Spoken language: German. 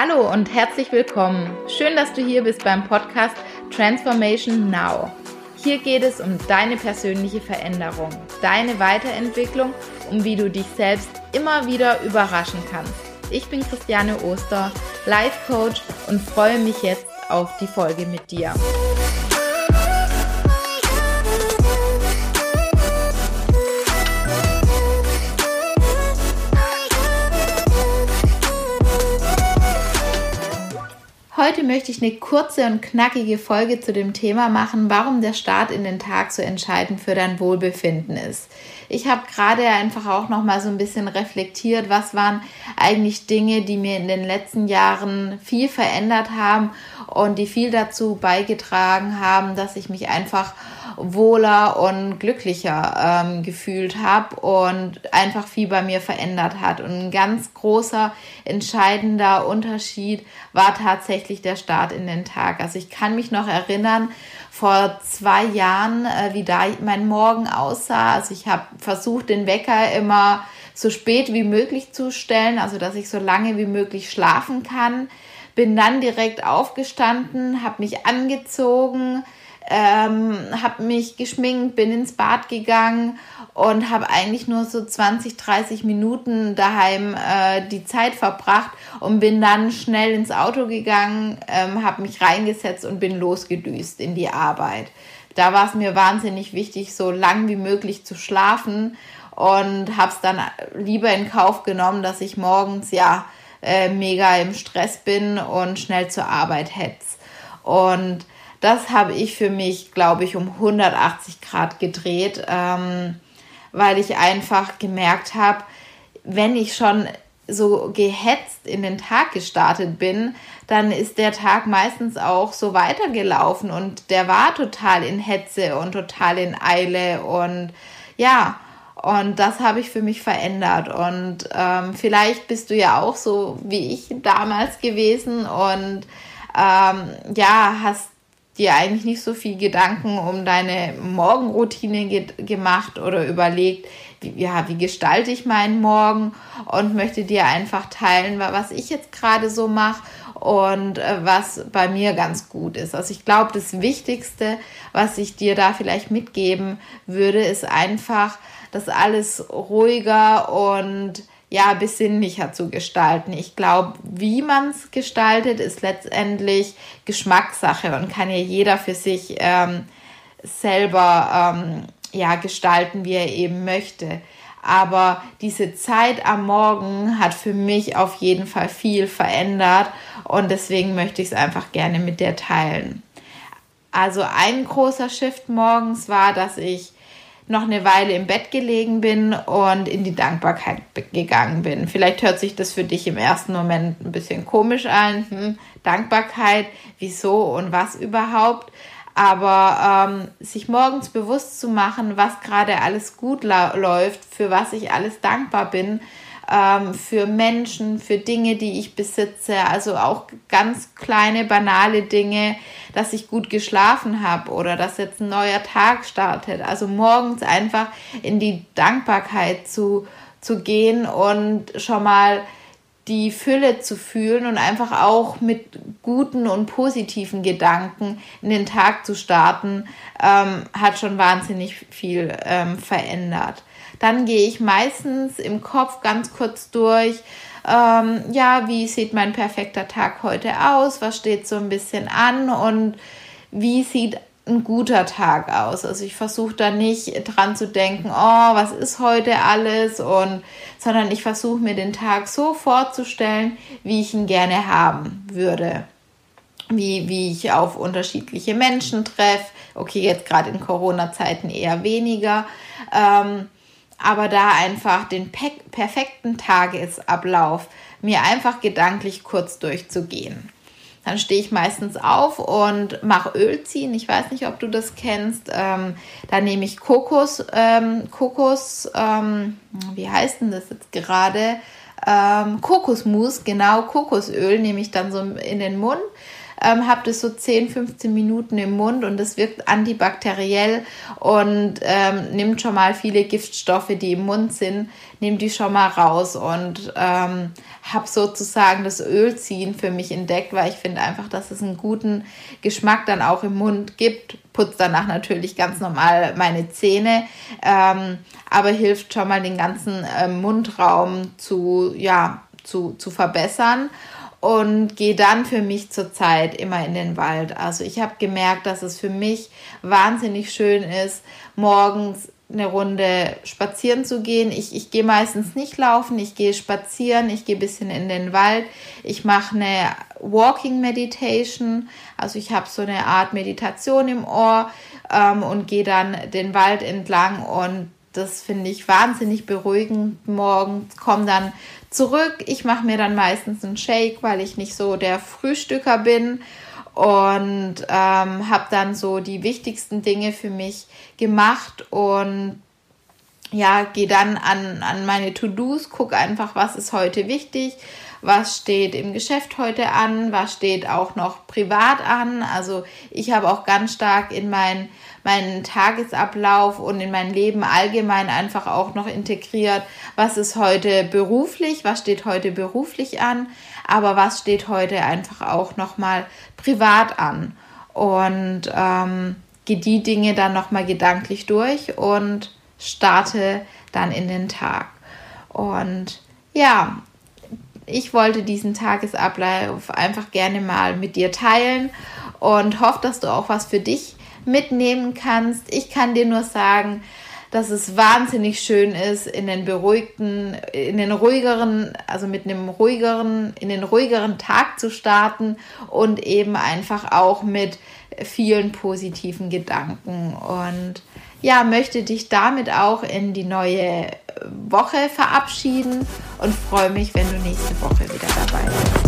Hallo und herzlich willkommen. Schön, dass du hier bist beim Podcast Transformation Now. Hier geht es um deine persönliche Veränderung, deine Weiterentwicklung, um wie du dich selbst immer wieder überraschen kannst. Ich bin Christiane Oster, Life Coach und freue mich jetzt auf die Folge mit dir. Heute möchte ich eine kurze und knackige Folge zu dem Thema machen, warum der Start in den Tag so entscheidend für dein Wohlbefinden ist. Ich habe gerade einfach auch noch mal so ein bisschen reflektiert, was waren eigentlich Dinge, die mir in den letzten Jahren viel verändert haben und die viel dazu beigetragen haben, dass ich mich einfach wohler und glücklicher ähm, gefühlt habe und einfach viel bei mir verändert hat. Und ein ganz großer, entscheidender Unterschied war tatsächlich der Start in den Tag. Also ich kann mich noch erinnern, vor zwei Jahren, äh, wie da mein Morgen aussah. Also ich habe versucht, den Wecker immer so spät wie möglich zu stellen, also dass ich so lange wie möglich schlafen kann. Bin dann direkt aufgestanden, habe mich angezogen, ähm, habe mich geschminkt, bin ins Bad gegangen und habe eigentlich nur so 20, 30 Minuten daheim äh, die Zeit verbracht und bin dann schnell ins Auto gegangen, ähm, habe mich reingesetzt und bin losgedüst in die Arbeit. Da war es mir wahnsinnig wichtig, so lang wie möglich zu schlafen und habe es dann lieber in Kauf genommen, dass ich morgens ja äh, mega im Stress bin und schnell zur Arbeit hetz. Und das habe ich für mich, glaube ich, um 180 Grad gedreht, ähm, weil ich einfach gemerkt habe, wenn ich schon so gehetzt in den Tag gestartet bin, dann ist der Tag meistens auch so weitergelaufen und der war total in Hetze und total in Eile und ja, und das habe ich für mich verändert. Und ähm, vielleicht bist du ja auch so wie ich damals gewesen und ähm, ja, hast dir eigentlich nicht so viel Gedanken um deine Morgenroutine ge gemacht oder überlegt, wie, ja, wie gestalte ich meinen Morgen und möchte dir einfach teilen, was ich jetzt gerade so mache und äh, was bei mir ganz gut ist. Also ich glaube, das Wichtigste, was ich dir da vielleicht mitgeben würde, ist einfach, dass alles ruhiger und ja, besinnlicher zu gestalten. Ich glaube, wie man es gestaltet, ist letztendlich Geschmackssache und kann ja jeder für sich ähm, selber ähm, ja, gestalten, wie er eben möchte. Aber diese Zeit am Morgen hat für mich auf jeden Fall viel verändert und deswegen möchte ich es einfach gerne mit dir teilen. Also ein großer Shift morgens war, dass ich noch eine Weile im Bett gelegen bin und in die Dankbarkeit gegangen bin. Vielleicht hört sich das für dich im ersten Moment ein bisschen komisch an. Hm, Dankbarkeit, wieso und was überhaupt. Aber ähm, sich morgens bewusst zu machen, was gerade alles gut läuft, für was ich alles dankbar bin, ähm, für Menschen, für Dinge, die ich besitze, also auch ganz kleine, banale Dinge, dass ich gut geschlafen habe oder dass jetzt ein neuer Tag startet. Also morgens einfach in die Dankbarkeit zu, zu gehen und schon mal die Fülle zu fühlen und einfach auch mit guten und positiven Gedanken in den Tag zu starten, ähm, hat schon wahnsinnig viel ähm, verändert. Dann gehe ich meistens im Kopf ganz kurz durch, ähm, ja, wie sieht mein perfekter Tag heute aus, was steht so ein bisschen an und wie sieht ein guter Tag aus. Also ich versuche da nicht dran zu denken, oh, was ist heute alles und sondern ich versuche mir den Tag so vorzustellen, wie ich ihn gerne haben würde. Wie, wie ich auf unterschiedliche Menschen treffe. Okay, jetzt gerade in Corona-Zeiten eher weniger. Ähm, aber da einfach den perfekten Tagesablauf mir einfach gedanklich kurz durchzugehen. Dann stehe ich meistens auf und mache Öl ziehen. Ich weiß nicht, ob du das kennst. Ähm, da nehme ich Kokos, ähm, Kokos, ähm, wie heißt denn das jetzt gerade? Ähm, Kokosmus, genau, Kokosöl nehme ich dann so in den Mund ähm, habe das so 10, 15 Minuten im Mund und das wirkt antibakteriell und ähm, nimmt schon mal viele Giftstoffe, die im Mund sind, nimmt die schon mal raus und ähm, habe sozusagen das Ölziehen für mich entdeckt, weil ich finde einfach, dass es einen guten Geschmack dann auch im Mund gibt. Putze danach natürlich ganz normal meine Zähne, ähm, aber hilft schon mal den ganzen äh, Mundraum zu, ja, zu, zu verbessern und gehe dann für mich zurzeit immer in den Wald. Also ich habe gemerkt, dass es für mich wahnsinnig schön ist, morgens eine Runde spazieren zu gehen. Ich, ich gehe meistens nicht laufen, ich gehe spazieren, ich gehe ein bisschen in den Wald. Ich mache eine Walking Meditation, also ich habe so eine Art Meditation im Ohr ähm, und gehe dann den Wald entlang und das finde ich wahnsinnig beruhigend. Morgens komme dann zurück. Ich mache mir dann meistens einen Shake, weil ich nicht so der Frühstücker bin und ähm, habe dann so die wichtigsten Dinge für mich gemacht und ja, gehe dann an, an meine To-Dos, gucke einfach, was ist heute wichtig, was steht im Geschäft heute an, was steht auch noch privat an. Also ich habe auch ganz stark in mein, meinen Tagesablauf und in mein Leben allgemein einfach auch noch integriert, was ist heute beruflich, was steht heute beruflich an, aber was steht heute einfach auch noch mal privat an und ähm, gehe die Dinge dann noch mal gedanklich durch und starte dann in den Tag. Und ja, ich wollte diesen Tagesablauf einfach gerne mal mit dir teilen und hoffe, dass du auch was für dich mitnehmen kannst. Ich kann dir nur sagen, dass es wahnsinnig schön ist, in den beruhigten, in den ruhigeren, also mit einem ruhigeren, in den ruhigeren Tag zu starten und eben einfach auch mit vielen positiven Gedanken. Und ja, möchte dich damit auch in die neue Woche verabschieden und freue mich, wenn du nächste Woche wieder dabei bist.